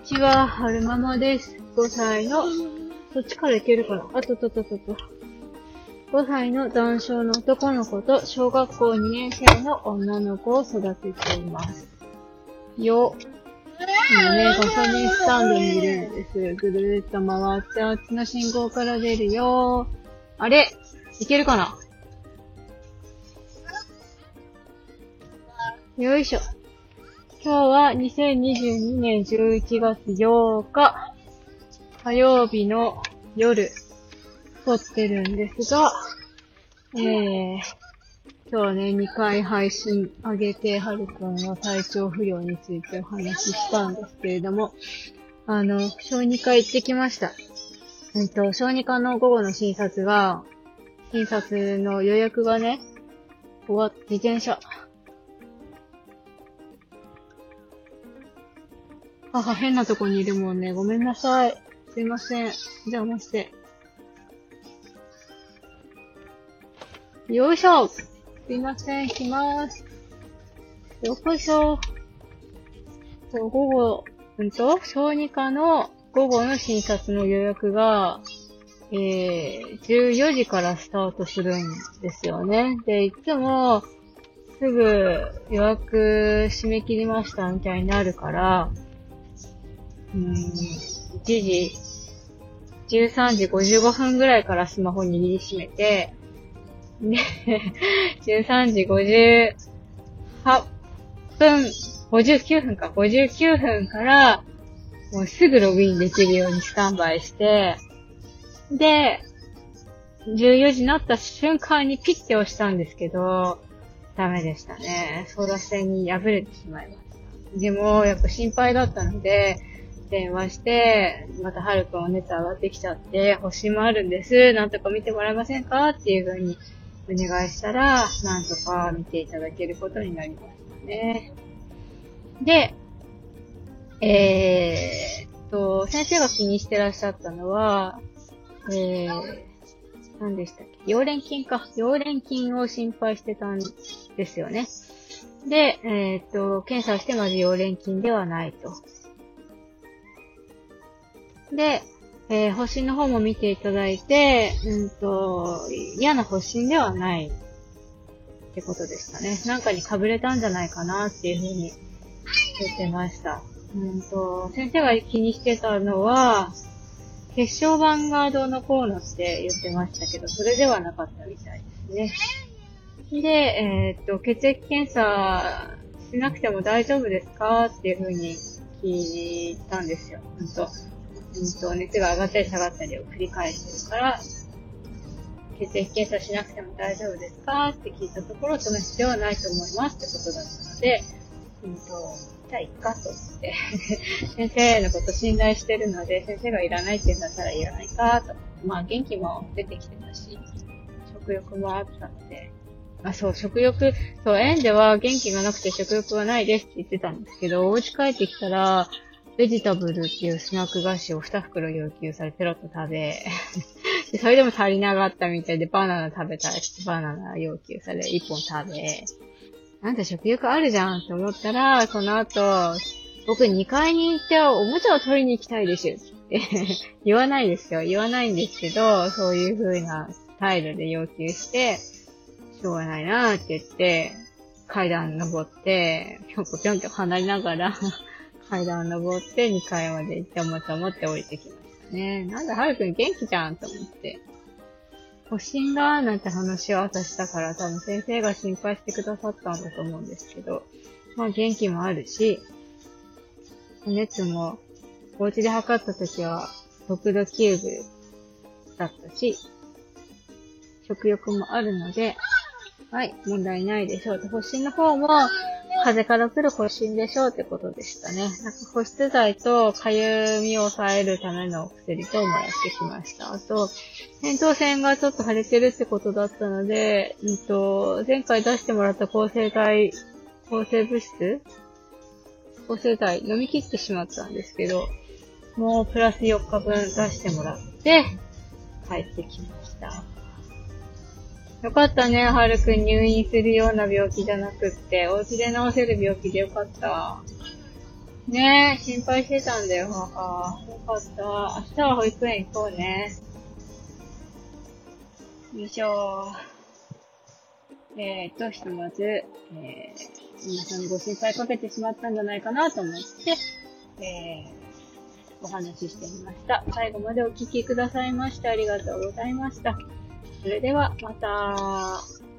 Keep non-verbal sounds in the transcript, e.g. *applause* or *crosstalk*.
にちは、はるままです。5歳の、そっちからいけるかな？あととととと。5歳の男性の男の子と小学校2年生の女の子を育てています。よ。今ね、ガソリンスタンドにいるんです。ぐるーっと回って、あっちの信号から出るよ。あれ？いけるかな？よいしょ。今日は2022年11月8日、火曜日の夜、撮ってるんですが、えー、今日ね、2回配信上げて、はるくんの体調不良についてお話ししたんですけれども、あの、小児科行ってきました。えっと、小児科の午後の診察が、診察の予約がね、終わっ、自転車。母変なとこにいるもんね。ごめんなさい。すいません。邪魔して。よいしょすいません、行きます。よっこいしょ。そう、午後、うんと、小児科の午後の診察の予約が、えー、14時からスタートするんですよね。で、いつも、すぐ予約締め切りましたみたいになるから、うん、1時、13時55分ぐらいからスマホ握りしめて、で、*laughs* 13時58分、59分か、59分から、もうすぐログインできるようにスタンバイして、で、14時になった瞬間にピッて押したんですけど、ダメでしたね。ソーダ線に破れてしまいました。でも、やっぱ心配だったので、電話して、またはるくんお熱上がってきちゃって、欲しいもあるんです。なんとか見てもらえませんか？っていう風にお願いしたら、なんとか見ていただけることになりましたね。で、えーっと、先生が気にしてらっしゃったのは、えー、何でしたっけ？溶連菌か。溶連菌を心配してたんですよね。で、えーっと、検査してまず溶連菌ではないと。で、えー、発疹の方も見ていただいて、うんと、嫌な発疹ではないってことでしたね。なんかに被れたんじゃないかなっていうふうに言ってました。うんと、先生が気にしてたのは、血小板がどうのこうのって言ってましたけど、それではなかったみたいですね。で、えーっと、血液検査しなくても大丈夫ですかっていうふうに聞いたんですよ。うんと、うんと、熱が上がったり下がったりを繰り返してるから、血液検査しなくても大丈夫ですかって聞いたところ、その必要はないと思いますってことだったので、うんと、じゃあ、いっかと思って、*laughs* 先生のこと信頼してるので、先生がいらないって言うんだったらいらないかと。まあ、元気も出てきてたし、食欲もあったので、あ、そう、食欲、そう、園では元気がなくて食欲がないですって言ってたんですけど、お家帰ってきたら、ベジタブルっていうスナック菓子を2袋要求されてロッと食べ、*laughs* でそれでも足りなかったみたいでバナナ食べたらバナナ要求され1本食べ、なんだ食欲あるじゃんって思ったら、その後、僕2階に行っておもちゃを取りに行きたいですって *laughs* 言わないですよ。言わないんですけど、そういう風な態度で要求して、しょうがないなって言って、階段登って、ぴょんこぴょんって離れながら、階段登って2階まで行ってもちゃ持って降りてきましたね。なんだ、はるくん元気じゃんと思って。発疹だなんて話を朝したから多分先生が心配してくださったんだと思うんですけど、まあ元気もあるし、熱もお家で測った時は6度9分だったし、食欲もあるので、はい、問題ないでしょう。で、発疹の方も、風から来る発疹でしょうってことでしたね。なんか保湿剤とかゆみを抑えるための薬ともらってきました。あと、扁桃腺がちょっと腫れてるってことだったので、うんと、前回出してもらった抗生剤、抗生物質？抗生剤飲み切ってしまったんですけど、もうプラス4日分出してもらって、帰ってきました。よかったね、はるくん入院するような病気じゃなくって、お家で治せる病気でよかった。ねえ、心配してたんだよ、母。よかった。明日は保育園行こうね。よいしょえーと、ひとまず、えー、皆さんご心配かけてしまったんじゃないかなと思って、えー、お話ししてみました。最後までお聴きくださいましてありがとうございました。それでは、また。